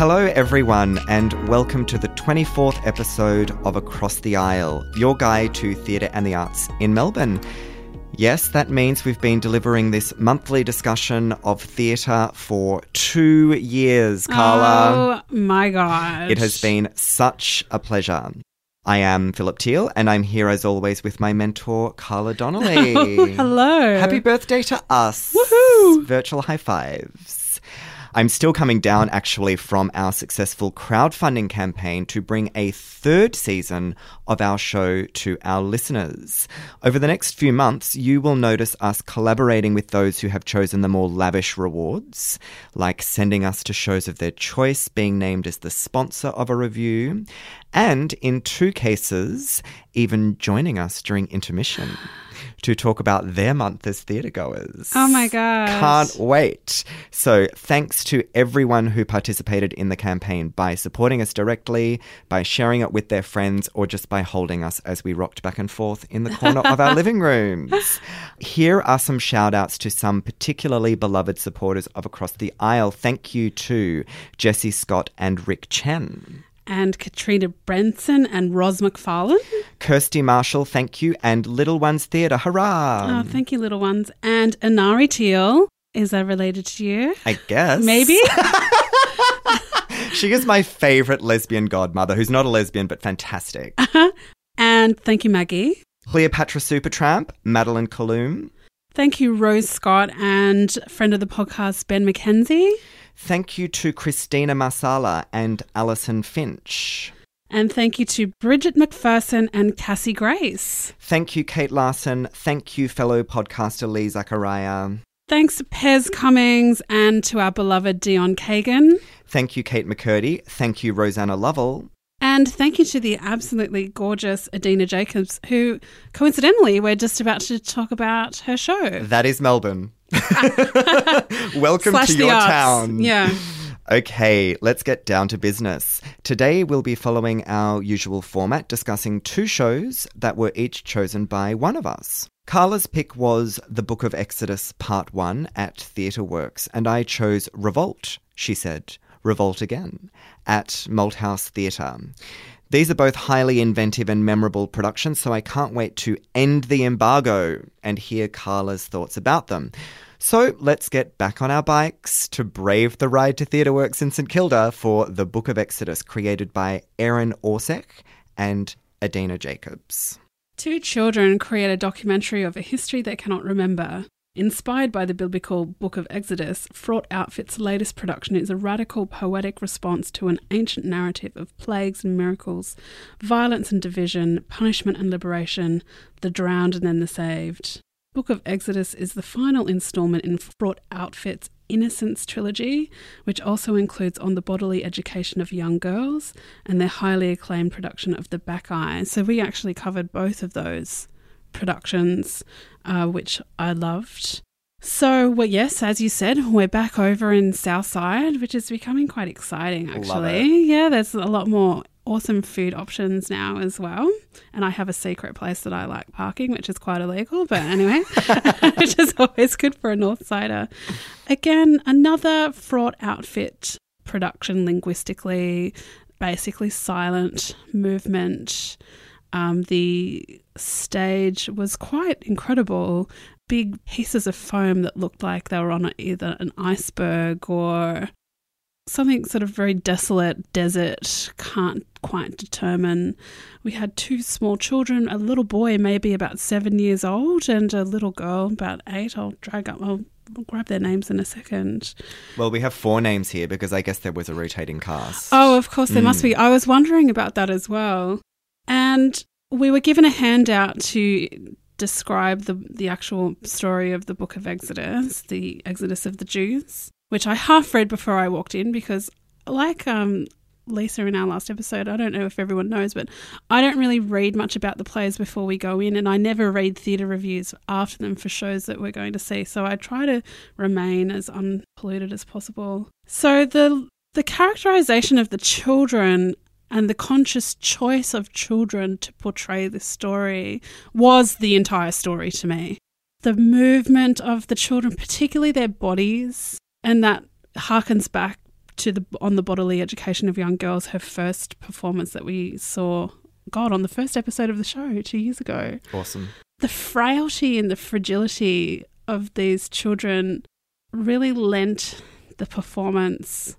Hello, everyone, and welcome to the 24th episode of Across the Aisle, your guide to theatre and the arts in Melbourne. Yes, that means we've been delivering this monthly discussion of theatre for two years, Carla. Oh my god. It has been such a pleasure. I am Philip Teal, and I'm here as always with my mentor, Carla Donnelly. Oh, hello. Happy birthday to us. Woohoo. Virtual high fives. I'm still coming down actually from our successful crowdfunding campaign to bring a third season of our show to our listeners. Over the next few months, you will notice us collaborating with those who have chosen the more lavish rewards, like sending us to shows of their choice, being named as the sponsor of a review, and in two cases, even joining us during intermission to talk about their month as theatre goers. Oh my god. Can't wait. So, thanks to everyone who participated in the campaign by supporting us directly, by sharing it with their friends, or just by holding us as we rocked back and forth in the corner of our living rooms. Here are some shout outs to some particularly beloved supporters of Across the Aisle. Thank you to Jesse Scott and Rick Chen. And Katrina Brenson and Ros McFarlane. Kirsty Marshall, thank you, and Little Ones Theatre, hurrah! oh, thank you, little ones. And Anari Teal. Is that related to you? I guess. Maybe. She is my favourite lesbian godmother, who's not a lesbian but fantastic. Uh-huh. and thank you, Maggie. Cleopatra Supertramp, Madeline Colloom. Thank you, Rose Scott and friend of the podcast, Ben McKenzie. Thank you to Christina Marsala and Alison Finch. And thank you to Bridget McPherson and Cassie Grace. Thank you, Kate Larson. Thank you, fellow podcaster Lee Zachariah. Thanks to Pez Cummings and to our beloved Dion Kagan. Thank you, Kate McCurdy. Thank you, Rosanna Lovell. And thank you to the absolutely gorgeous Adina Jacobs, who coincidentally we're just about to talk about her show. That is Melbourne. Welcome Slash to your arts. town. Yeah. Okay, let's get down to business. Today we'll be following our usual format, discussing two shows that were each chosen by one of us. Carla's pick was The Book of Exodus Part 1 at TheatreWorks, and I chose Revolt, she said. Revolt again, at Malthouse Theatre. These are both highly inventive and memorable productions, so I can't wait to end the embargo and hear Carla's thoughts about them. So let's get back on our bikes to brave the ride to TheatreWorks in St Kilda for The Book of Exodus, created by Aaron Orzech and Adina Jacobs. Two children create a documentary of a history they cannot remember. Inspired by the biblical Book of Exodus, Fraught Outfit's latest production is a radical poetic response to an ancient narrative of plagues and miracles, violence and division, punishment and liberation, the drowned and then the saved. Book of Exodus is the final installment in Fraught Outfit's Innocence trilogy, which also includes On the Bodily Education of Young Girls and their highly acclaimed production of The Bacchae. So we actually covered both of those productions, uh, which I loved. So, well, yes, as you said, we're back over in Southside, which is becoming quite exciting, actually. Yeah, there's a lot more awesome food options now as well. And I have a secret place that I like parking, which is quite illegal, but anyway, which is always good for a North Sider. Again, another fraught outfit production linguistically, basically silent movement. Um, the stage was quite incredible. Big pieces of foam that looked like they were on either an iceberg or something sort of very desolate, desert, can't quite determine. We had two small children, a little boy, maybe about seven years old, and a little girl, about eight. I'll drag up, I'll grab their names in a second. Well, we have four names here because I guess there was a rotating cast. Oh, of course, there must be. I was wondering about that as well. And we were given a handout to describe the, the actual story of the book of Exodus, the Exodus of the Jews, which I half read before I walked in because, like um, Lisa in our last episode, I don't know if everyone knows, but I don't really read much about the plays before we go in, and I never read theatre reviews after them for shows that we're going to see. So I try to remain as unpolluted as possible. So the the characterization of the children and the conscious choice of children to portray this story was the entire story to me. The movement of the children, particularly their bodies, and that harkens back to the on the bodily education of young girls, her first performance that we saw, God, on the first episode of the show two years ago. Awesome. The frailty and the fragility of these children really lent the performance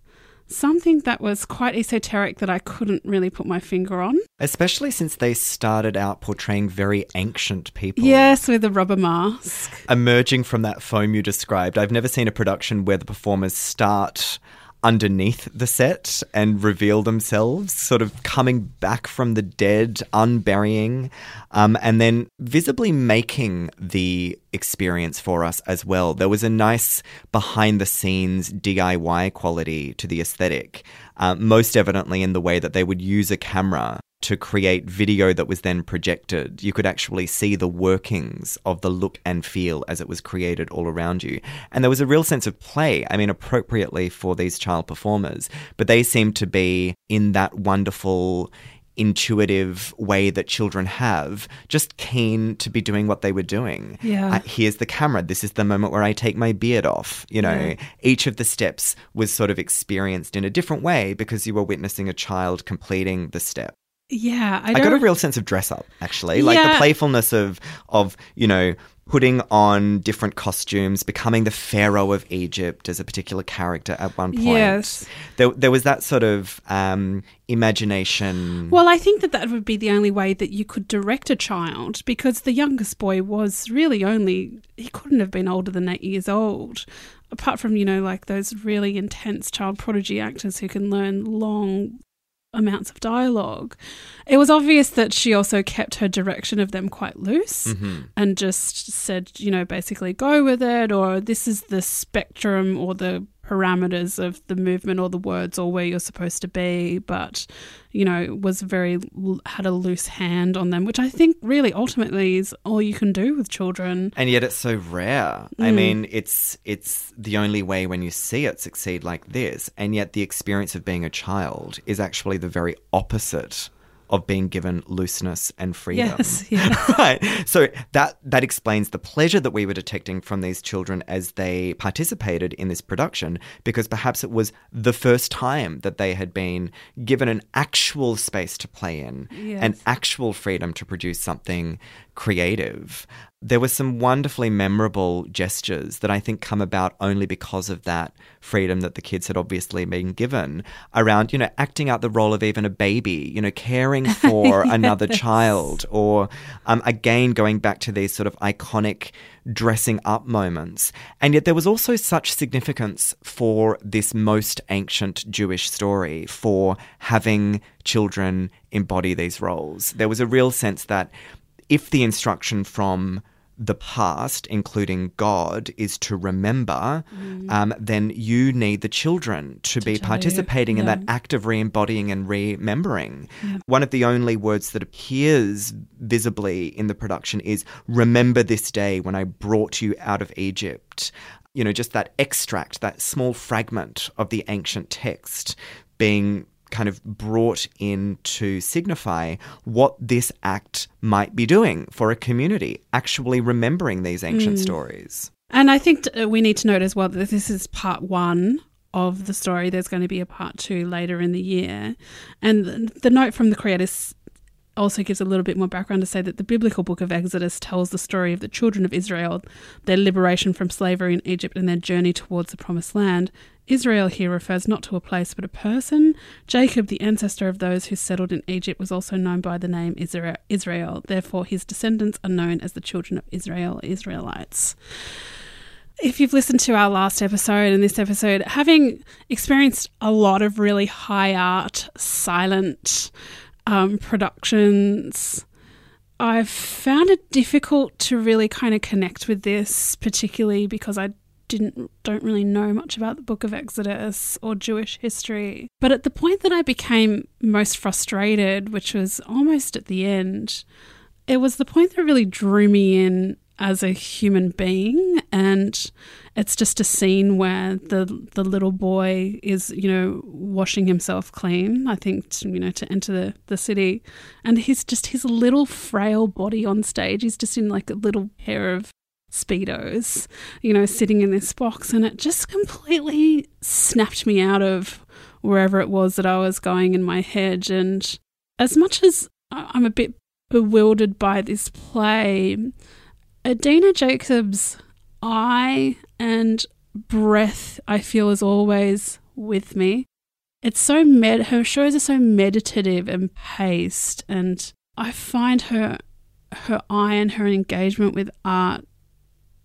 something that was quite esoteric that I couldn't really put my finger on. Especially since they started out portraying very ancient people. Yes, with a rubber mask. Emerging from that foam you described, I've never seen a production where the performers start underneath the set and reveal themselves, sort of coming back from the dead, unburying, um, and then visibly making the experience for us as well. There was a nice behind the scenes DIY quality to the aesthetic, uh, most evidently in the way that they would use a camera to create video that was then projected. You could actually see the workings of the look and feel as it was created all around you. And there was a real sense of play, I mean, appropriately for these child performers, but they seemed to be in that wonderful, intuitive way that children have, just keen to be doing what they were doing. Yeah. Uh, here's the camera. This is the moment where I take my beard off. You know, Yeah. each of the steps was sort of experienced in a different way because you were witnessing a child completing the step. Yeah, I, I, got a real sense of dress up, actually. Like the playfulness of of, you know, putting on different costumes, becoming the Pharaoh of Egypt as a particular character at one point. Yes. There, there was that sort of um, imagination. Well, I think that that would be the only way that you could direct a child because the youngest boy was really only, he couldn't have been older than eight years old. Apart from, you know, like those really intense child prodigy actors who can learn long amounts of dialogue. It was obvious that she also kept her direction of them quite loose Mhm. and just said, you know, basically go with it, or this is the spectrum or the parameters of the movement or the words or where you're supposed to be, but, you know, was very, had a loose hand on them, which I think really ultimately is all you can do with children. And yet it's so rare. I Mm. mean, it's it's the only way when you see it succeed like this. And yet the experience of being a child is actually the very opposite of being given looseness and freedom. Yes, yes. right. So that that explains the pleasure that we were detecting from these children as they participated in this production, because perhaps it was the first time that they had been given an actual space to play in, Yes. actual freedom to produce something creative. There were some wonderfully memorable gestures that I think come about only because of that freedom that the kids had obviously been given around, you know, acting out the role of even a baby, you know, caring for another child, or um, again going back to these sort of iconic dressing up moments. And yet there was also such significance for this most ancient Jewish story for having children embody these roles. There was a real sense that if the instruction from the past, including God, is to remember, um, then you need the children to, be tell you, participating in that act of re embodying and remembering. One of the only words that appears visibly in the production is remember this day when I brought you out of Egypt. You know, just that extract, that small fragment of the ancient text being kind of brought in to signify what this act might be doing for a community, actually remembering these ancient stories. And I think uh, we need to note as well that this is part one of the story. There's going to be a part two later in the year. And the note from the creators also gives a little bit more background to say that the biblical book of Exodus tells the story of the children of Israel, their liberation from slavery in Egypt, and their journey towards the promised land. Israel here refers not to a place but a person. Jacob, the ancestor of those who settled in Egypt, was also known by the name Israel. Therefore, his descendants are known as the children of Israel, Israelites if you've listened to our last episode and this episode, having experienced a lot of really high art, silent um, productions, I've found it difficult to really kind of connect with this, particularly because I didn't don't really know much about the book of Exodus or Jewish history. But at the point that I became most frustrated, which was almost at the end, it was the point that really drew me in as a human being and it's just a scene where the the little boy is you know washing himself clean i think to, you know to enter the, the city. And he's just his little frail body on stage. He's just in like a little pair of speedos you know sitting in this box. And it just completely snapped me out of wherever it was that I was going in my head. And as much as I'm a bit bewildered by this play, Adina Jacobs' eye and breath, I feel, is always with me. It's so med. Her shows are so meditative and paced, and I find her her eye and her engagement with art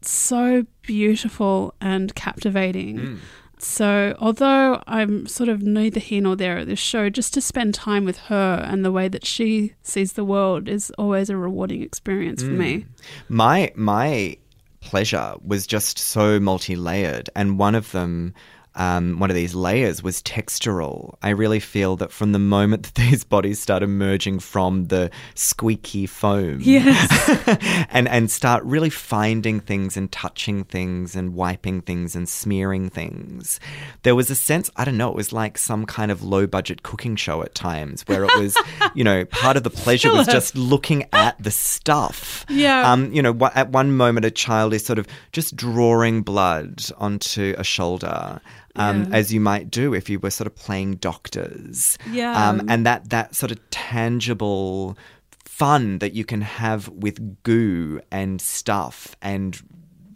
so beautiful and captivating. Mm. So, although I'm sort of neither here nor there at this show, just to spend time with her and the way that she sees the world is always a rewarding experience for me. Hmm. My my pleasure was just so multi-layered, and one of them. Um, one of these layers was textural. I really feel that from the moment that these bodies start emerging from the squeaky foam, Yes. and and start really finding things and touching things and wiping things and smearing things. There was a sense, I don't know, it was like some kind of low budget cooking show at times where it was, you know, part of the pleasure was just looking at the stuff. Yeah. Um, you know, at one moment a child is sort of just drawing blood onto a shoulder. Um, Yeah. as you might do if you were sort of playing doctors. Yeah. Um, and that that sort of tangible fun that you can have with goo and stuff and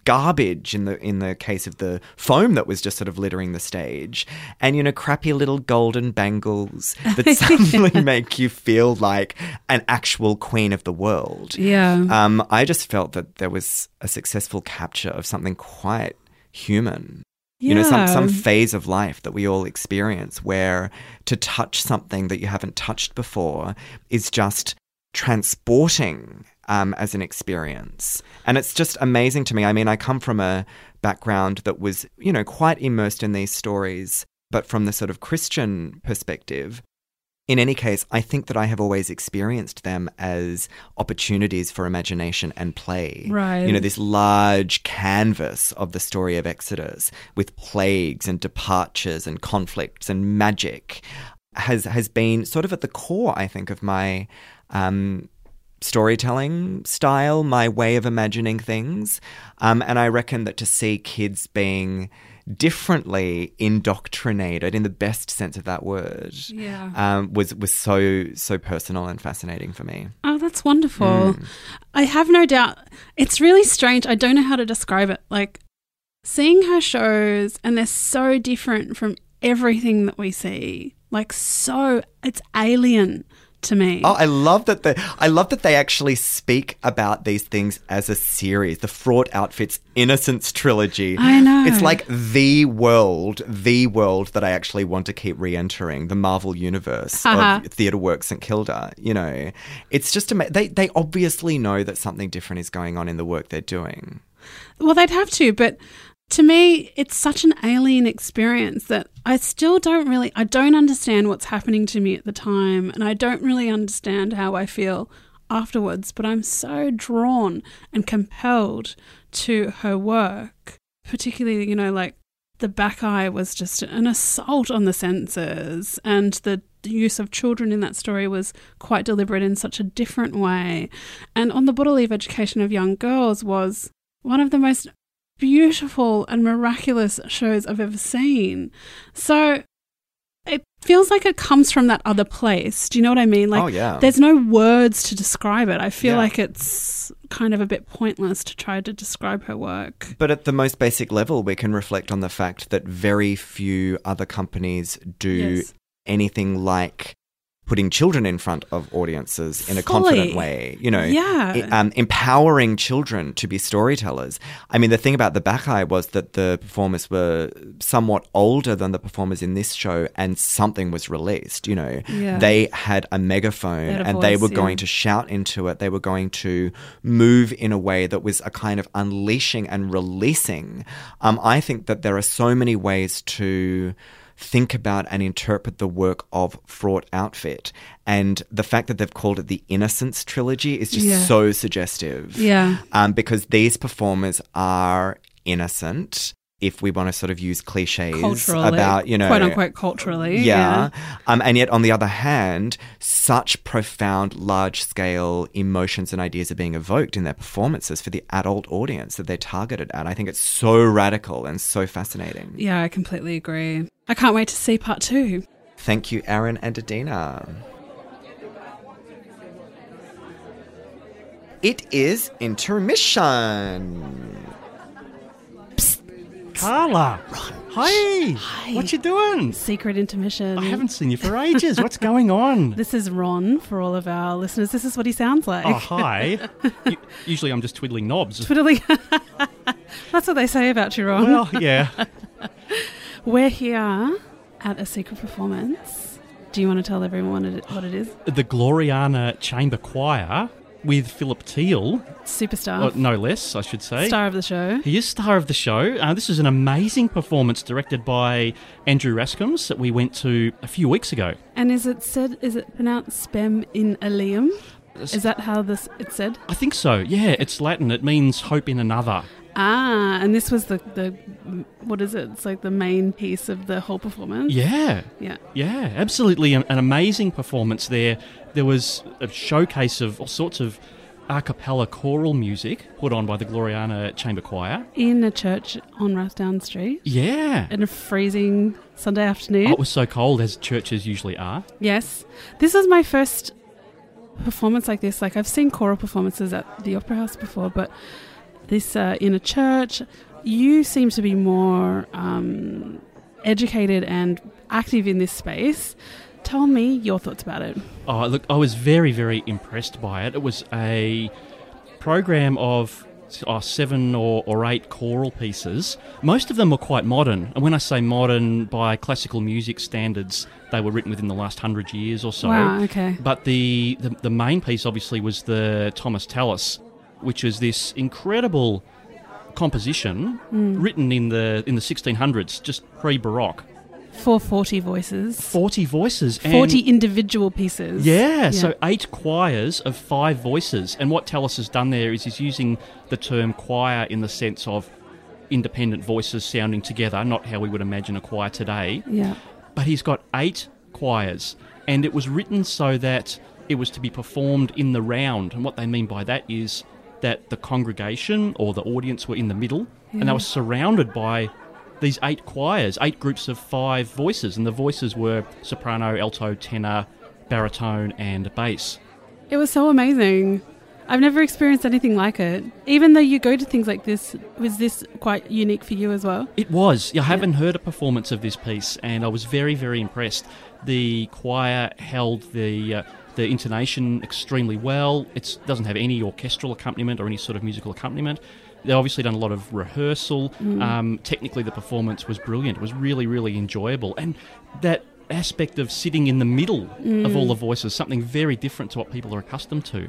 garbage in the in the case of the foam that was just sort of littering the stage and you know crappy little golden bangles that suddenly make you feel like an actual queen of the world Yeah. um, I just felt that there was a successful capture of something quite human you know some, some phase of life that we all experience where to touch something that you haven't touched before is just transporting um, as an experience. And it's just amazing to me. I mean i come from a background that was you know quite immersed in these stories but from the sort of christian perspective in any case, I think that I have always experienced them as opportunities for imagination and play. Right. You know, this large canvas of the story of Exodus with plagues and departures and conflicts and magic has has been sort of at the core, I think, of my um, storytelling style, my way of imagining things. Um, and I reckon that to see kids being differently indoctrinated in the best sense of that word Yeah. um, was was so so personal and fascinating for me. Oh, that's wonderful. I have no doubt. It's really strange. I don't know how to describe it. Like seeing her shows, and they're so different from everything that we see. Like, so, it's alien to me. Oh, I love that they I love that they actually speak about these things as a series. The Fraught Outfits Innocence trilogy. I know. It's like the world, the world that I actually want to keep re-entering, the Marvel universe Uh-huh. of Theatre Works St Kilda. You know, it's just ama- they they obviously know that something different is going on in the work they're doing. Well, they'd have to, but to me, it's such an alien experience that I still don't really, I don't understand what's happening to me at the time, and I don't really understand how I feel afterwards, but I'm so drawn and compelled to her work, particularly, you know, like the Bacchae was just an assault on the senses, and the use of children in that story was quite deliberate in such a different way. And on the bodily education of young girls was one of the most beautiful and miraculous shows I've ever seen. So it feels like it comes from that other place. Do you know what I mean? Like oh yeah. there's no words to describe it. I feel Yeah. like it's kind of a bit pointless to try to describe her work. But at the most basic level, we can reflect on the fact that very few other companies do Yes. anything like putting children in front of audiences in a Fully. confident way. You know, Yeah. um, empowering children to be storytellers. I mean, the thing about the Bacchae was that the performers were somewhat older than the performers in this show, and something was released. You know, Yeah. they had a megaphone They had a and they were going yeah. to shout into it. They were going to move in a way that was a kind of unleashing and releasing. Um, I think that there are so many ways to think about and interpret the work of Fraught Outfit. And the fact that they've called it the Innocence Trilogy is just Yeah. so suggestive. Yeah. Um, because these performers are innocent. If we want to sort of use cliches Culturally, about, you know, quote unquote, culturally. yeah. Um, and yet, on the other hand, such profound, large scale emotions and ideas are being evoked in their performances for the adult audience that they're targeted at. I think it's so radical and so fascinating. Yeah, I completely agree. I can't wait to see part two. Thank you, Aaron and Adina. It is intermission. Carla. Hi. Hi. What you doing? Secret intermission. I haven't seen you for ages. What's going on? This is Ron for all of our listeners. This is what he sounds like. Oh, hi. U- Usually I'm just twiddling knobs. Twiddling. That's what they say about you, Ron. Well, yeah. We're here at a secret performance. Do you want to tell everyone what it, what it is? The Gloriana Chamber Choir with Philip Teal, Superstar. no less, I should say. Star of the show. He is star of the show. Uh, this is an amazing performance directed by Andrew Raiskums that we went to a few weeks ago. And is it said, is it pronounced spem in alium? Is that how this it's said? I think so. Yeah, it's Latin. It means hope in another. Ah, and this was the, the what is it? It's like the main piece of the whole performance. Yeah. Yeah. Yeah, absolutely an, an amazing performance there. There was a showcase of all sorts of a cappella choral music put on by the Gloriana Chamber Choir. In a church on Rathdown Street Yeah. in a freezing Sunday afternoon. Oh, it was so cold, as churches usually are. Yes. This is my first performance like this. Like I've seen choral performances at the Opera House before, but this uh, in a church, you seem to be more um, educated and active in this space. Tell me your thoughts about it. Oh, look, I was very, very impressed by it. It was a program of oh, seven or, or eight choral pieces. Most of them were quite modern. And when I say modern, by classical music standards, they were written within the last hundred years or so. Wow. Okay. But the, the, the main piece, obviously, was the Thomas Tallis, which is this incredible composition Hmm. written in the in the 1600s, just pre-Baroque. For forty voices, 40 voices. and- forty individual pieces. yeah, so eight choirs of five voices. And what Tallis has done there is he's using the term choir in the sense of independent voices sounding together, not how we would imagine a choir today. yeah. But he's got eight choirs, and it was written so that it was to be performed in the round. And what they mean by that is that the congregation or the audience were in the middle, and they were surrounded by these eight choirs, eight groups of five voices, and the voices were soprano, alto, tenor, baritone, and bass. It was so amazing. I've never experienced anything like it. Even though you go to things like this, was this quite unique for you as well? It was. I haven't heard a performance of this piece, and I was very, very impressed. The choir held the uh, the intonation extremely well. It doesn't have any orchestral accompaniment or any sort of musical accompaniment. They obviously done a lot of rehearsal. Um, technically, the performance was brilliant. It was really, really enjoyable, and that aspect of sitting in the middle of all the voices, something very different to what people are accustomed to.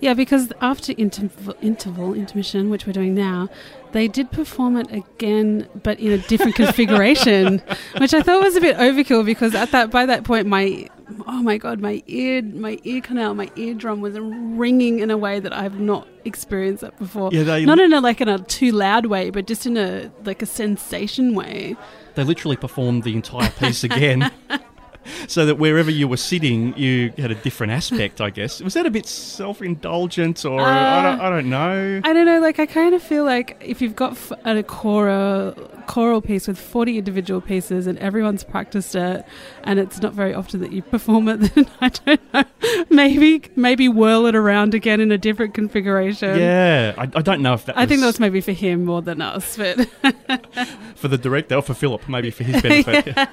Yeah, because after interval, interval intermission, which we're doing now, they did perform it again, but in a different configuration, which I thought was a bit overkill. Because at that by that point, my oh my god, my ear, my ear canal, my eardrum was ringing in a way that I've not experienced that before. Yeah, they- not in a like in a too loud way, but just in a like a sensation way. They literally performed the entire piece again. So that wherever you were sitting, you had a different aspect, I guess. Was that a bit self-indulgent, or I, don't, uh, I don't know? I don't know. Like I kind of feel like if you've got a choral choral piece with forty individual pieces and everyone's practiced it, and it's not very often that you perform it, then I don't know. Maybe maybe whirl it around again in a different configuration. Yeah, I, I don't know if that. I think that was was maybe for him more than us, but for the director or for Philip, maybe for his benefit.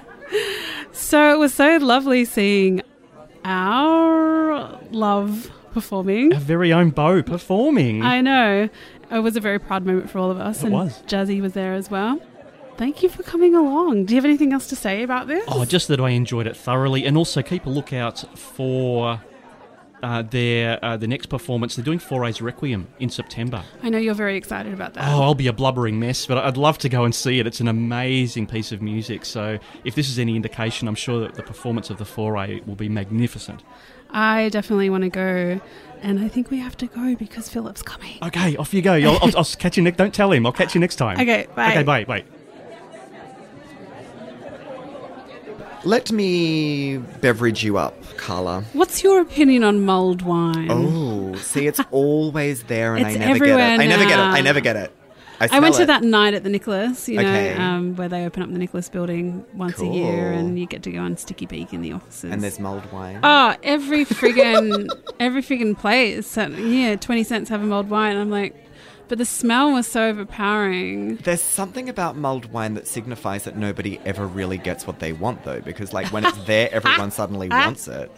So it was so lovely seeing our love performing. Our very own Bo performing. I know. It was a very proud moment for all of us. It and was. Jazzy was there as well. Thank you for coming along. Do you have anything else to say about this? Oh, just that I enjoyed it thoroughly, and also keep a lookout for uh, their uh, the next performance. They're doing Fauré's Requiem in September. I know you're very excited about that. Oh, I'll be a blubbering mess, but I'd love to go and see it. It's an amazing piece of music. So, if this is any indication, I'm sure that the performance of the Fauré will be magnificent. I definitely want to go, and I think we have to go because Philip's coming. Okay, off you go. I'll, I'll, I'll catch you next. Don't tell him. I'll catch you next time. Okay, bye. Okay, bye. Bye. Let me beverage you up, Carla. What's your opinion on mulled wine? Oh, see, it's always there, and I never get it. I never get it. I never get it. I, I went smell to that night at the Nicholas, you know, Okay. um, where they open up the Nicholas building once a year, and you get to go on sticky beak in the offices. and there's mulled wine. oh, every friggin' every friggin' place, said, yeah, twenty cents have a mulled wine. I'm like, but the smell was so overpowering. There's something about mulled wine that signifies that nobody ever really gets what they want, though, because like when it's there, everyone suddenly wants it.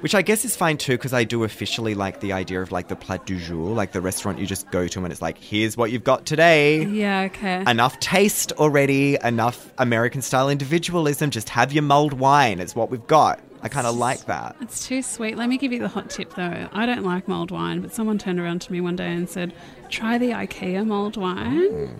Which I guess is fine too, because I do officially like the idea of like the plat du jour, like the restaurant you just go to and it's like, here's what you've got today. Yeah, okay. Enough taste already, enough American style individualism. Just have your mulled wine. It's what we've got. I kind of like that. It's too sweet. Let me give you the hot tip though. I don't like mulled wine, but someone turned around to me one day and said, "Try the IKEA mulled wine.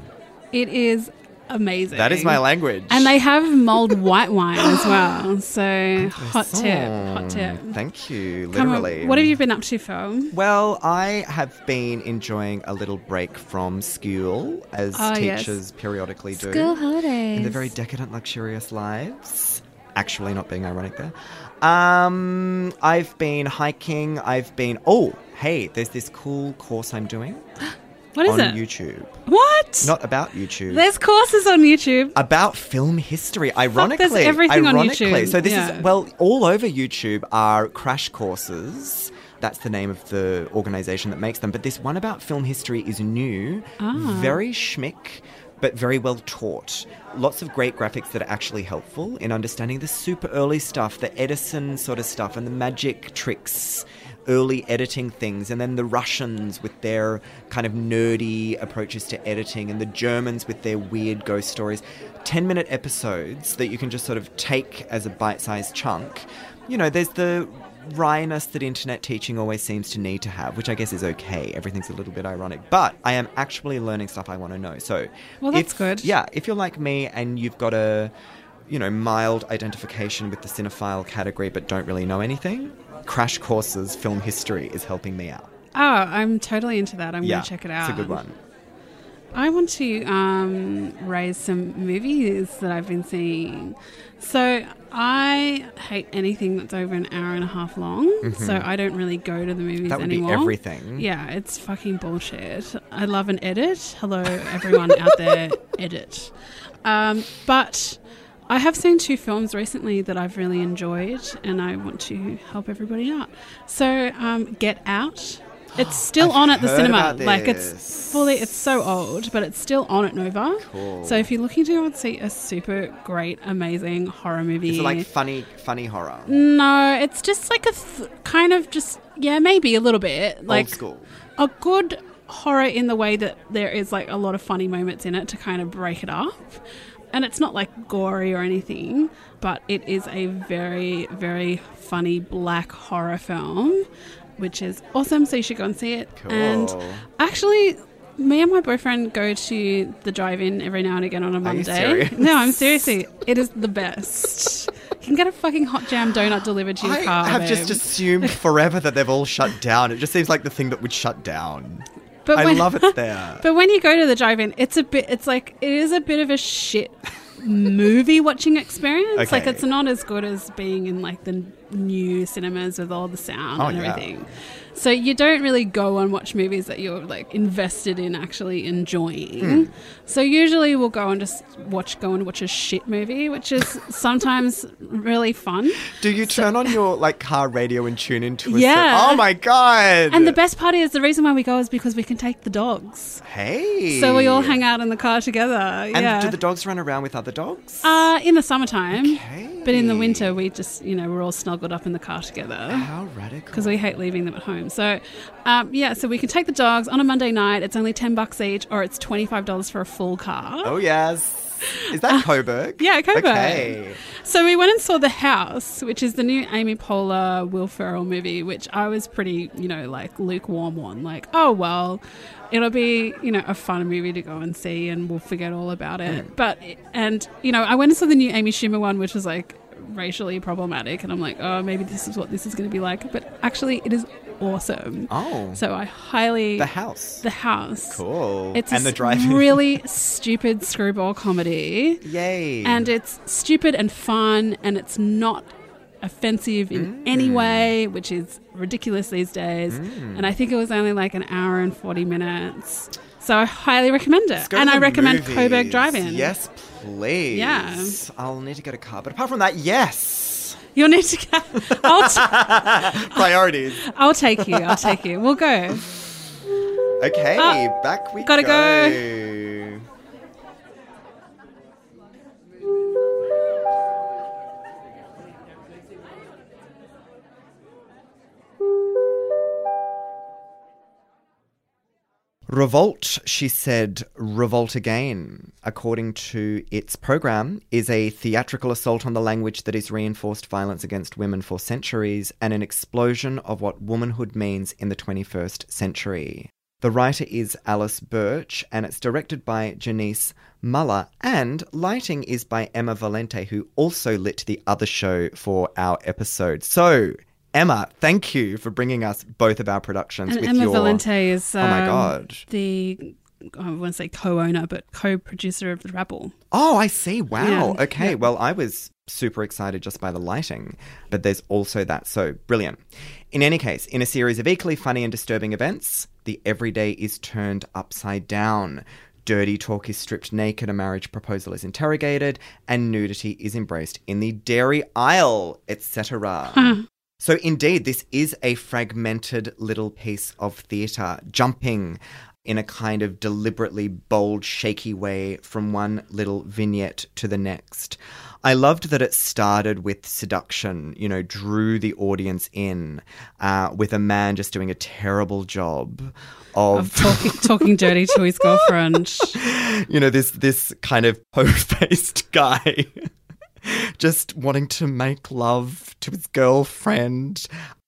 It is amazing." Mm. That is my language. And they have mulled white wine as well. So hot tip, hot tip. Thank you. Come on, Literally. what have you been up to, Phil? Well, I have been enjoying a little break from school, as yes. teachers periodically do. School holidays. in their very decadent, luxurious lives. Actually, not being ironic there. Um, I've been hiking. I've been. Oh, hey, there's this cool course I'm doing What is on it? YouTube. What? Not about YouTube. There's courses on YouTube. about film history. Ironically, there's everything on. YouTube, So this yeah. is well, all over YouTube are crash courses. That's the name of the organization that makes them. But this one about film history is new, Ah. very schmick, but very well taught. Lots of great graphics that are actually helpful in understanding the super early stuff, the Edison sort of stuff, and the magic tricks early editing things, and then the Russians with their kind of nerdy approaches to editing, and the Germans with their weird ghost stories. 10 minute episodes that you can just sort of take as a bite sized chunk. You know, there's the wryness that internet teaching always seems to need to have, which I guess is okay. Everything's a little bit ironic. But I am actually learning stuff I want to know. So, Well, that's if- good. Yeah, if you're like me and you've got a you know, mild identification with the cinephile category but don't really know anything, Crash Courses Film History is helping me out. Oh, I'm totally into that. I'm yeah, going to check it out. It's a good one. I want to um, raise some movies that I've been seeing. So I hate anything that's over an hour and a half long. So I don't really go to the movies Mm-hmm. That would anymore. be everything. Yeah, it's fucking bullshit. I love an edit. Hello, everyone out there, edit. Um, but I have seen two films recently that I've really enjoyed, and I want to help everybody out. So, um, Get Out. It's still on at the cinema. Like it's fully. It's so old, but it's still on at Nova. Cool. So if you're looking to go and see a super great, amazing horror movie, Is it like funny, funny horror? no, it's just like a th- kind of just yeah, maybe a little bit like Old school. a good horror in the way that there is like a lot of funny moments in it to kind of break it up. And it's not like gory or anything, but it is a very, very funny black horror film, which is awesome. So you should go and see it. And actually, me and my boyfriend go to the drive-in every now and again on a Monday. No, I'm seriously. It is the best. You can get a fucking hot jam donut delivered to your I car. I have just assumed forever that they've all shut down. It just seems like the thing that would shut down. But I when- love it there. But when you go to the drive-in, it's a bit. It's like it is a bit of a shit movie watching experience. Like it's not as good as being in like the new cinemas with all the sound Oh, and yeah. everything. So you don't really go and watch movies that you're like invested in actually enjoying. Hmm. So usually we'll go and just watch go and watch a shit movie, which is sometimes really fun. Do you turn on your like car radio and tune into a Yeah. set? Oh my god! And the best part is the reason why we go is because we can take the dogs. hey, So we all hang out in the car together. And yeah. do the dogs run around with other dogs? Uh, in the summertime. Okay. But in the winter, we just, you know, we're all snuggled up in the car together How radical! because we hate leaving them at home. So, um, yeah, so we can take the dogs on a Monday night. It's only 10 bucks each, or it's $25 for a full car. Oh yes. Is that Coburg? Uh, yeah, Coburg. Okay. So we went and saw The House, which is the new Amy Poehler, Will Ferrell movie, which I was pretty, you know, like lukewarm on. Like, oh, well, it'll be, you know, a fun movie to go and see and we'll forget all about it. But, and, you know, I went and saw the new Amy Schumer one, which was like racially problematic. And I'm like, oh, maybe this is what this is going to be like. But actually, it is awesome. Oh. So I highly the house. the house. cool. It's and a the driving. really stupid screwball comedy, Yay. and it's stupid and fun, and it's not offensive in Mm. any way, which is ridiculous these days. Mm. And I think it was only like an hour and forty minutes. So I highly recommend it, Let's go to and I recommend movies. Coburg Drive-In. Yes, please. Yeah. I'll need to get a car. But apart from that, yes. you'll need to. Go. I'll, t- Priorities. I'll take you. I'll take you. We'll go. Okay, Ah, back we gotta go. Revolt, she said, revolt again, according to its program, is a theatrical assault on the language that has reinforced violence against women for centuries and an explosion of what womanhood means in the 21st century. The writer is Alice Birch, and it's directed by Janice Muller, and lighting is by Emma Valente, who also lit the other show for our episode. So, Emma, thank you for bringing us both of our productions And with Emma your. Valente is Oh my um, God. the I want to say co-owner, but co-producer of the Rabble. Oh, I see. Wow. Yeah, okay. yeah. Well, I was super excited just by the lighting, but there's also that. So brilliant. In any case, in a series of equally funny and disturbing events, the everyday is turned upside down. Dirty talk is stripped naked, a marriage proposal is interrogated, and nudity is embraced in the dairy aisle, etc. So, indeed, this is a fragmented little piece of theatre, jumping in a kind of deliberately bold, shaky way from one little vignette to the next. I loved that it started with seduction, you know, drew the audience in uh, with a man just doing a terrible job of Of talking, talking dirty to his girlfriend. you know this this kind of po-faced guy just wanting to make love to his girlfriend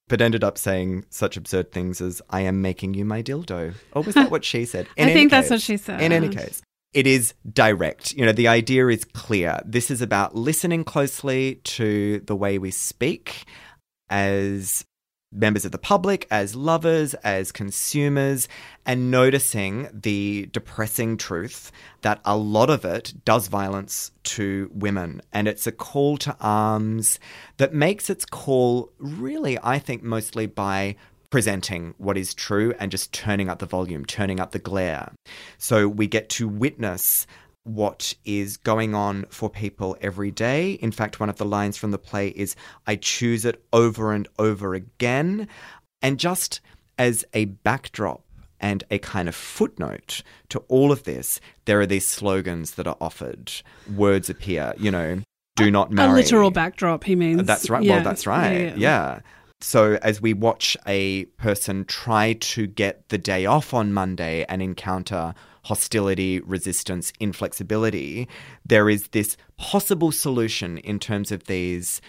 but ended up saying such absurd things as i am making you my dildo. Or was that what she said? I any think that's what she said. in any case it is direct. You know the idea is clear. This is about listening closely to the way we speak as members of the public, as lovers, as consumers, and noticing the depressing truth that a lot of it does violence to women. And it's a call to arms that makes its call really, I think, mostly by presenting what is true and just turning up the volume, turning up the glare. So we get to witness what is going on for people every day. In fact, one of the lines from the play is, I choose it over and over again. And just as a backdrop and a kind of footnote to all of this, there are these slogans that are offered. Words appear, you know, do not marry. A literal backdrop, he means. That's right. Yeah. Well, that's right. Yeah, So, as we watch a person try to get the day off on Monday and encounter hostility, resistance, inflexibility, there is this possible solution in terms of these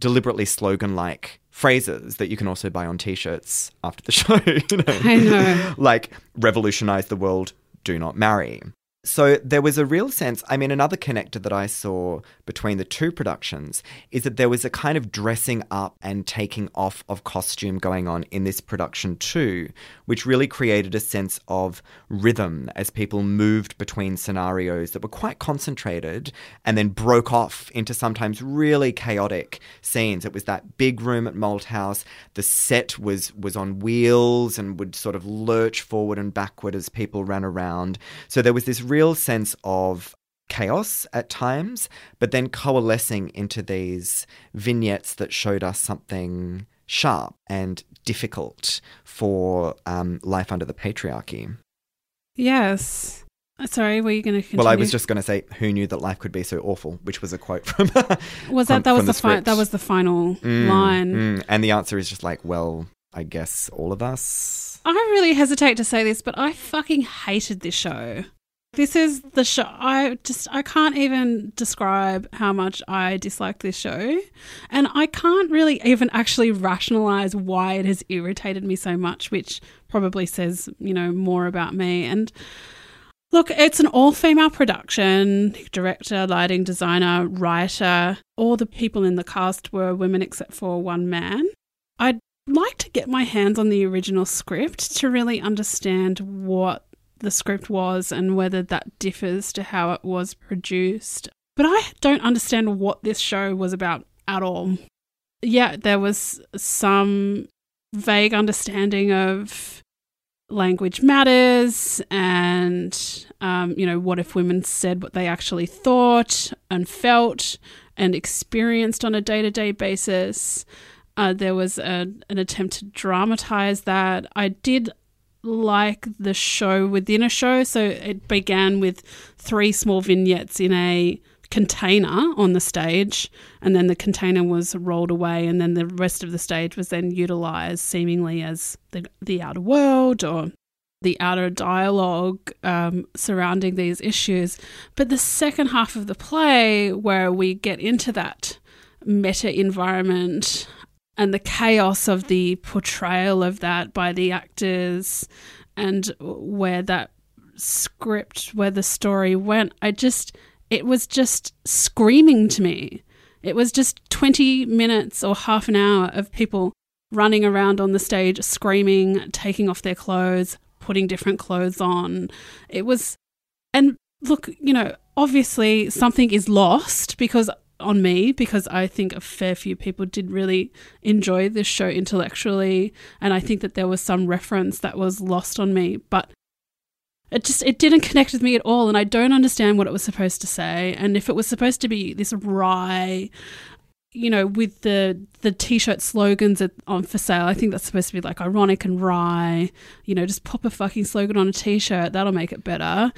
deliberately slogan like phrases that you can also buy on t shirts after the show. You know? I know. like, revolutionize the world, do not marry. So there was a real sense. I mean, another connector that I saw between the two productions is that there was a kind of dressing up and taking off of costume going on in this production too, which really created a sense of rhythm as people moved between scenarios that were quite concentrated and then broke off into sometimes really chaotic scenes. It was that big room at Malthouse. The set was was on wheels and would sort of lurch forward and backward as people ran around. So there was this real sense of chaos at times, but then coalescing into these vignettes that showed us something sharp and difficult for um, life under the patriarchy. Yes. Uh, Sorry, were you going to continue? Well, I was just going to say, "Who knew that life could be so awful?" Which was a quote from. Was from- that that was the, the fi- that was the final Mm, line? mm. And the answer is just like, well, I guess all of us. I really hesitate to say this, but I fucking hated this show. This is the show. I just I can't even describe how much I dislike this show, and I can't really even actually rationalize why it has irritated me so much, which probably says you know more about me. And look, it's an all female production. Director, lighting designer, writer. All the people in the cast were women except for one man. I'd like to get my hands on the original script to really understand what the script was and whether that differs to how it was produced. But I don't understand what this show was about at all. Yeah, there was some vague understanding of language matters and um, you know what if women said what they actually thought and felt and experienced on a day-to-day basis uh, there was a, an attempt to dramatize that i did like the show within a show. So it began with three small vignettes in a container on the stage and then the container was rolled away and then the rest of the stage was then utilized seemingly as the, the outer world or the outer dialogue um, surrounding these issues. But the second half of the play where we get into that meta environment and the chaos of the portrayal of that by the actors and where that script where the story went i just it was just screaming to me. It was just 20 minutes or half an hour of people running around on the stage, screaming, taking off their clothes, putting different clothes on. It was, and look, you know, obviously something is lost because on me because I think a fair few people did really enjoy this show intellectually and I think that there was some reference that was lost on me but it just it didn't connect with me at all and i don't understand what it was supposed to say and if it was supposed to be this wry you know with the the t-shirt slogans at, on for sale i think that's supposed to be like ironic and wry. You know just pop a fucking slogan on a t-shirt. That'll make it better.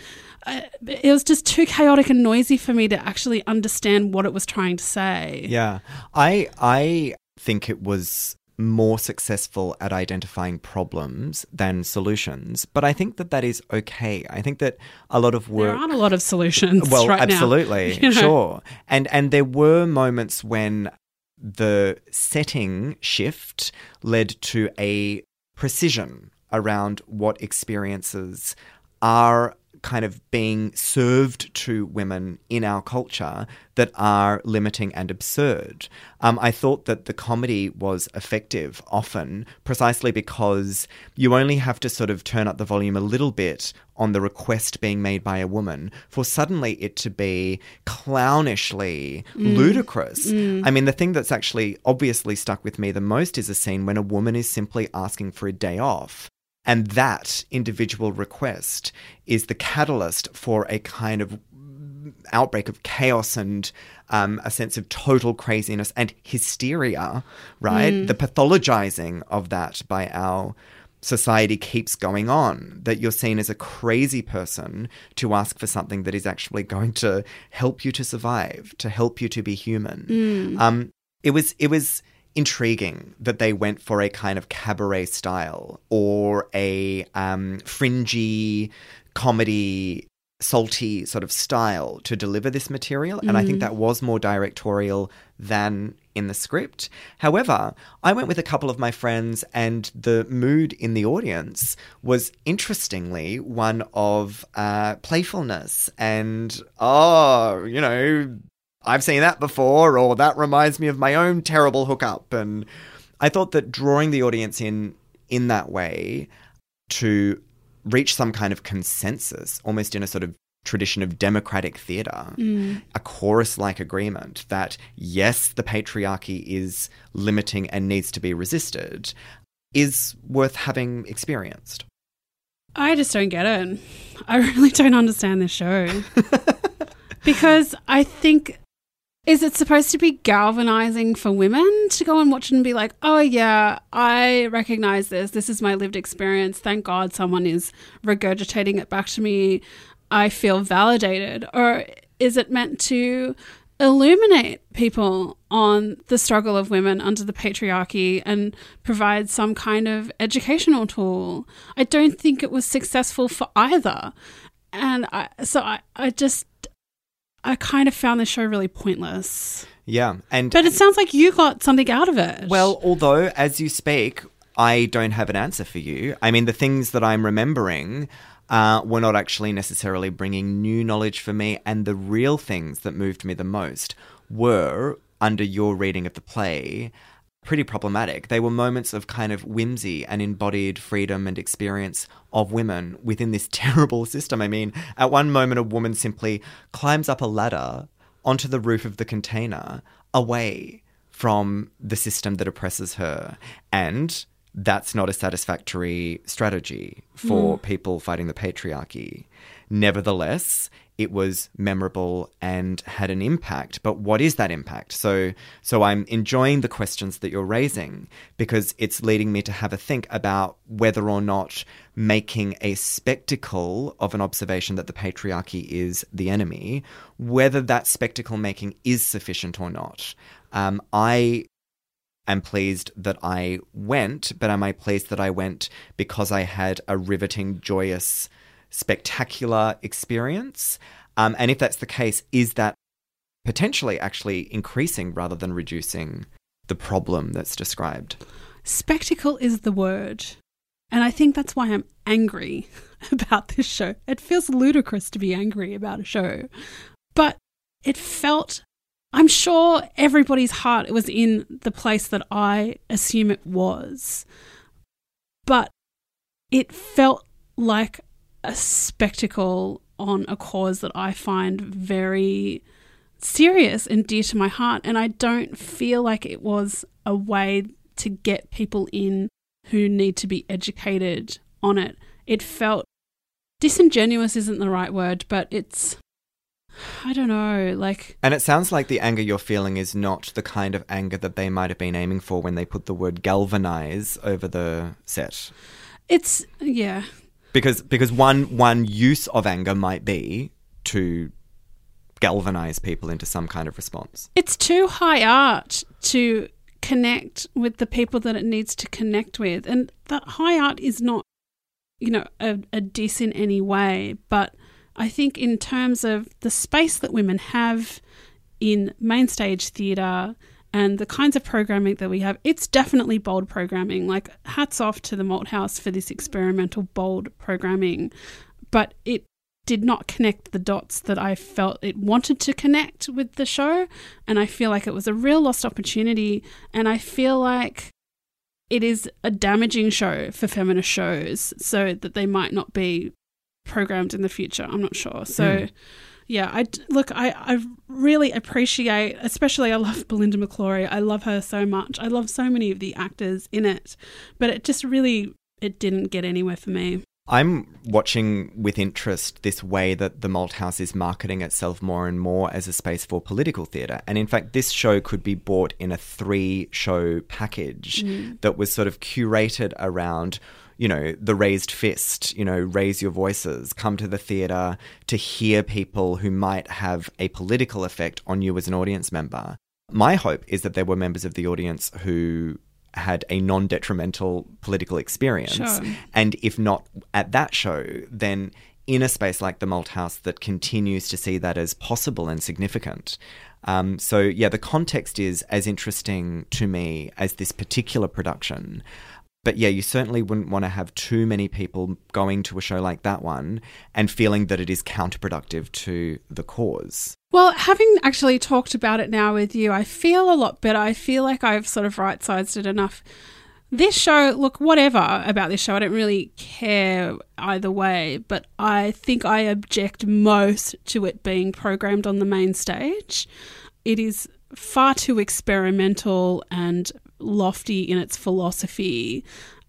Uh, it was just too chaotic and noisy for me to actually understand what it was trying to say. Yeah. I i think it was more successful at identifying problems than solutions. But I think that that is okay. I think that a lot of work. There aren't a lot of solutions. Well, right absolutely, you know? sure. And and there were moments when the setting shift led to a precision around what experiences are kind of being served to women in our culture that are limiting and absurd. Um, I thought that the comedy was effective often precisely because you only have to sort of turn up the volume a little bit on the request being made by a woman for suddenly it to be clownishly mm. ludicrous. Mm. I mean, the thing that's actually obviously stuck with me the most is a scene when a woman is simply asking for a day off. And that individual request is the catalyst for a kind of outbreak of chaos and um, a sense of total craziness and hysteria, right? Mm. The pathologizing of that by our society keeps going on. That you're seen as a crazy person to ask for something that is actually going to help you to survive, to help you to be human. Mm. Um, it was it was intriguing that they went for a kind of cabaret style or a um, fringy comedy salty sort of style to deliver this material and mm. i think mm. that was more directorial than in the script however i went with a couple of my friends and the mood in the audience was interestingly one of uh, playfulness and oh you know I've seen that before, or that reminds me of my own terrible hookup. And I thought that drawing the audience in in that way to reach some kind of consensus, almost in a sort of tradition of democratic theatre, mm. a chorus like agreement that yes, the patriarchy is limiting and needs to be resisted, is worth having experienced. I just don't get it. I really don't understand this show. because I think is it supposed to be galvanizing for women to go and watch and be like, oh, yeah, I recognize this. This is my lived experience. Thank God someone is regurgitating it back to me. I feel validated. Or is it meant to illuminate people on the struggle of women under the patriarchy and provide some kind of educational tool? I don't think it was successful for either. And I, so I, I just I kind of found the show really pointless. Yeah, and but it sounds like you got something out of it. Well, although as you speak, I don't have an answer for you. I mean, the things that I'm remembering uh, were not actually necessarily bringing new knowledge for me, and the real things that moved me the most were under your reading of the play pretty problematic. They were moments of kind of whimsy and embodied freedom and experience of women within this terrible system. I mean, at one moment, a woman simply climbs up a ladder onto the roof of the container away from the system that oppresses her. And that's not a satisfactory strategy for mm. people fighting the patriarchy. Nevertheless, it was memorable and had an impact. But what is that impact? So, so I'm enjoying the questions that you're raising because it's leading me to have a think about whether or not making a spectacle of an observation that the patriarchy is the enemy, whether that spectacle making is sufficient or not. Um, I am pleased that I went, but am I pleased that I went because I had a riveting, joyous, spectacular experience? Um, and if that's the case, is that potentially actually increasing rather than reducing the problem that's described? Spectacle is the word. And I think that's why I'm angry about this show. It feels ludicrous to be angry about a show, but it felt, I'm sure everybody's heart was in the place that I assume it was, but it felt like a spectacle on a cause that I find very serious and dear to my heart. And I don't feel like it was a way to get people in who need to be educated on it. It felt disingenuous, isn't the right word, but it's. I don't know, like. And it sounds like the anger you're feeling is not the kind of anger that they might have been aiming for when they put the word galvanize over the set. It's, yeah. Because because one one use of anger might be to galvanize people into some kind of response. It's too high art to connect with the people that it needs to connect with. And that high art is not, you know, a, a diss in any way. But I think in terms of the space that women have in main stage theatre and the kinds of programming that we have, it's definitely bold programming. Like, hats off to the Malthouse for this experimental, bold programming. But it did not connect the dots that I felt it wanted to connect with the show. And I feel like it was a real lost opportunity. And I feel like it is a damaging show for feminist shows so that they might not be programmed in the future. I'm not sure. So. Mm. Yeah, I look. I, I really appreciate, especially I love Belinda McClory. I love her so much. I love so many of the actors in it, but it just really it didn't get anywhere for me. I'm watching with interest this way that the Malthouse is marketing itself more and more as a space for political theatre. And in fact, this show could be bought in a three show package mm. that was sort of curated around. You know, the raised fist, you know, raise your voices, come to the theatre to hear people who might have a political effect on you as an audience member. My hope is that there were members of the audience who had a non detrimental political experience. Sure. And if not at that show, then in a space like the Malthouse that continues to see that as possible and significant. Um, so, yeah, the context is as interesting to me as this particular production. But yeah, you certainly wouldn't want to have too many people going to a show like that one and feeling that it is counterproductive to the cause. Well, having actually talked about it now with you, I feel a lot better. I feel like I've sort of right sized it enough. This show, look, whatever about this show, I don't really care either way, but I think I object most to it being programmed on the main stage. It is far too experimental and lofty in its philosophy.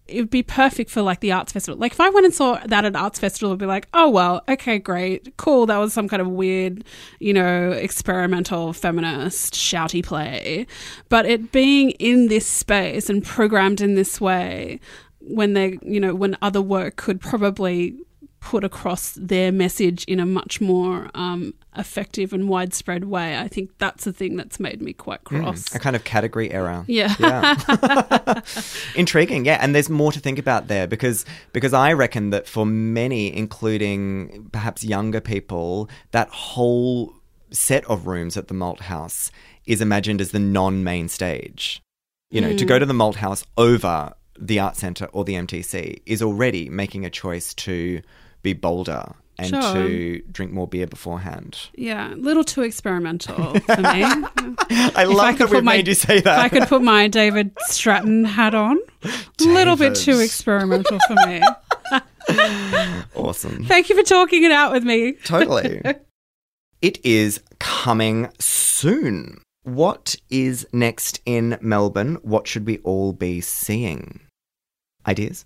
It would be perfect for like the arts festival. Like if I went and saw that at arts festival, I'd be like, oh well, okay, great, cool. That was some kind of weird, you know, experimental feminist shouty play. But it being in this space and programmed in this way, when they, you know, when other work could probably put across their message in a much more um, effective and widespread way. I think that's the thing that's made me quite cross. A kind of category error. Yeah. Yeah. Intriguing. Yeah, and there's more to think about there because because I reckon that for many including perhaps younger people that whole set of rooms at the Malthouse is imagined as the non-main stage. You know, to go to the Malthouse over the Art Centre or the MTC is already making a choice to be bolder and Sure. to drink more beer beforehand. Yeah, a little too experimental for me. I love I that my- made you say If I could put my David Stratton hat on, a little bit too experimental for me. awesome. Thank you for talking it out with me. Totally. it is coming soon. What is next in Melbourne? What should we all be seeing? Ideas?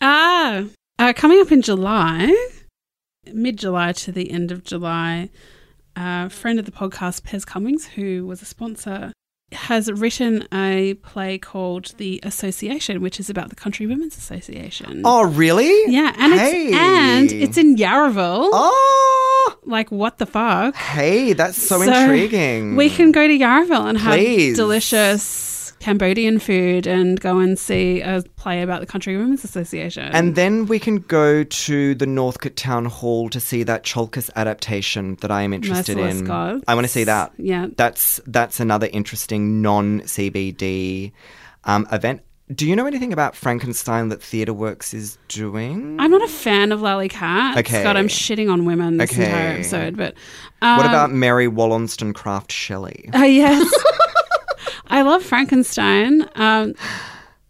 Ah, uh, coming up in July, mid July to the end of July, a friend of the podcast, Pez Cummings, who was a sponsor, has written a play called The Association, which is about the Country Women's Association. Oh, really? Yeah, and Hey. it's and it's in Yarraville. Oh, Like what the fuck? hey, that's so, So, intriguing. We can go to Yarraville and have Please. delicious Cambodian food and go and see a play about the Country Women's Association. And then we can go to the Northcote Town Hall to see that Tsiolkas adaptation that I am interested Merciless in. Gods. I want to see that. Yeah. That's that's another interesting non CBD um, event. Do you know anything about Frankenstein that TheatreWorks is doing? I'm not a fan of Lally Katz. Okay. God, I'm shitting on women this Okay. entire episode. But um, what about Mary Wollstonecraft Shelley? Uh, yes. I love Frankenstein. Um,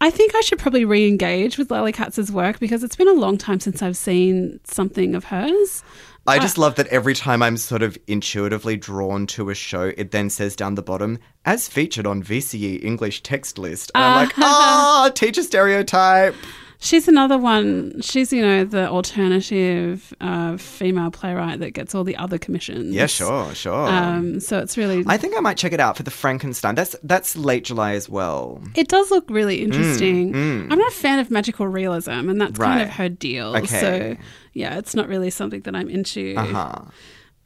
I think I should probably re engage with Lally Katz's work because it's been a long time since I've seen something of hers. I just love that every time I'm sort of intuitively drawn to a show, it then says down the bottom, as featured on VCE English text list. And I'm like, ah, teacher stereotype. She's another one. She's, you know, the alternative uh, female playwright that gets all the other commissions. Yeah, sure, sure. Um, so it's really. I think I might check it out for the Frankenstein. That's that's late July as well. It does look really interesting. mm. I'm not a fan of magical realism, and that's kind of her deal. Okay. So, yeah, it's not really something that I'm into. Uh huh.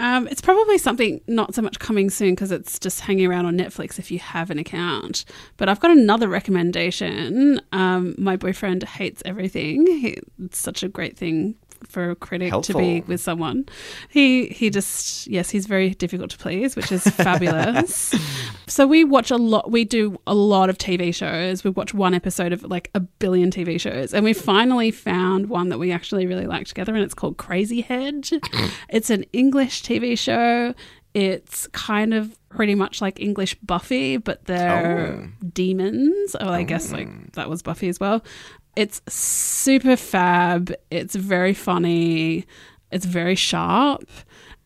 Um, it's probably something not so much coming soon because it's just hanging around on Netflix if you have an account. But I've got another recommendation. Um, my boyfriend hates everything. He, it's such a great thing for a critic to be with someone. He he just yes, he's very difficult to please, which is fabulous. so we watch a lot. We do a lot of TV shows. We watch one episode of like a billion TV shows, and we finally found one that we actually really like together, and it's called Crazyhead. it's an English TV show. It's kind of pretty much like English Buffy, but they're oh. demons. Oh, I guess like oh. that was Buffy as well. It's super fab. It's very funny. It's very sharp,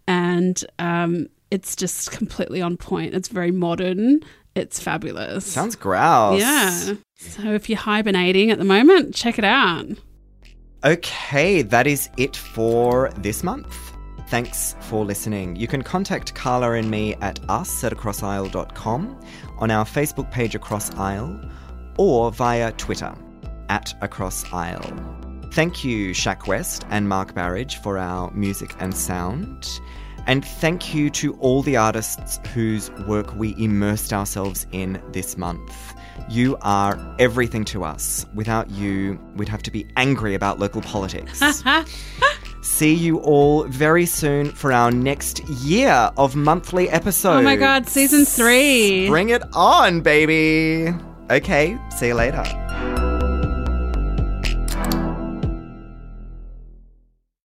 and um, it's just completely on point. It's very modern. It's fabulous. Sounds grouse. yeah. So if you're hibernating at the moment, check it out. Okay, that is it for this month. Thanks for listening. You can contact Carla and me at us at acrossisle.com, on our Facebook page Across Isle, or via Twitter at Across Isle. Thank you, Shaq West and Mark Barrage, for our music and sound. And thank you to all the artists whose work we immersed ourselves in this month. You are everything to us. Without you, we'd have to be angry about local politics. See you all very soon for our next year of monthly episodes. Oh my God, season three. Bring it on, baby. Okay, see you later.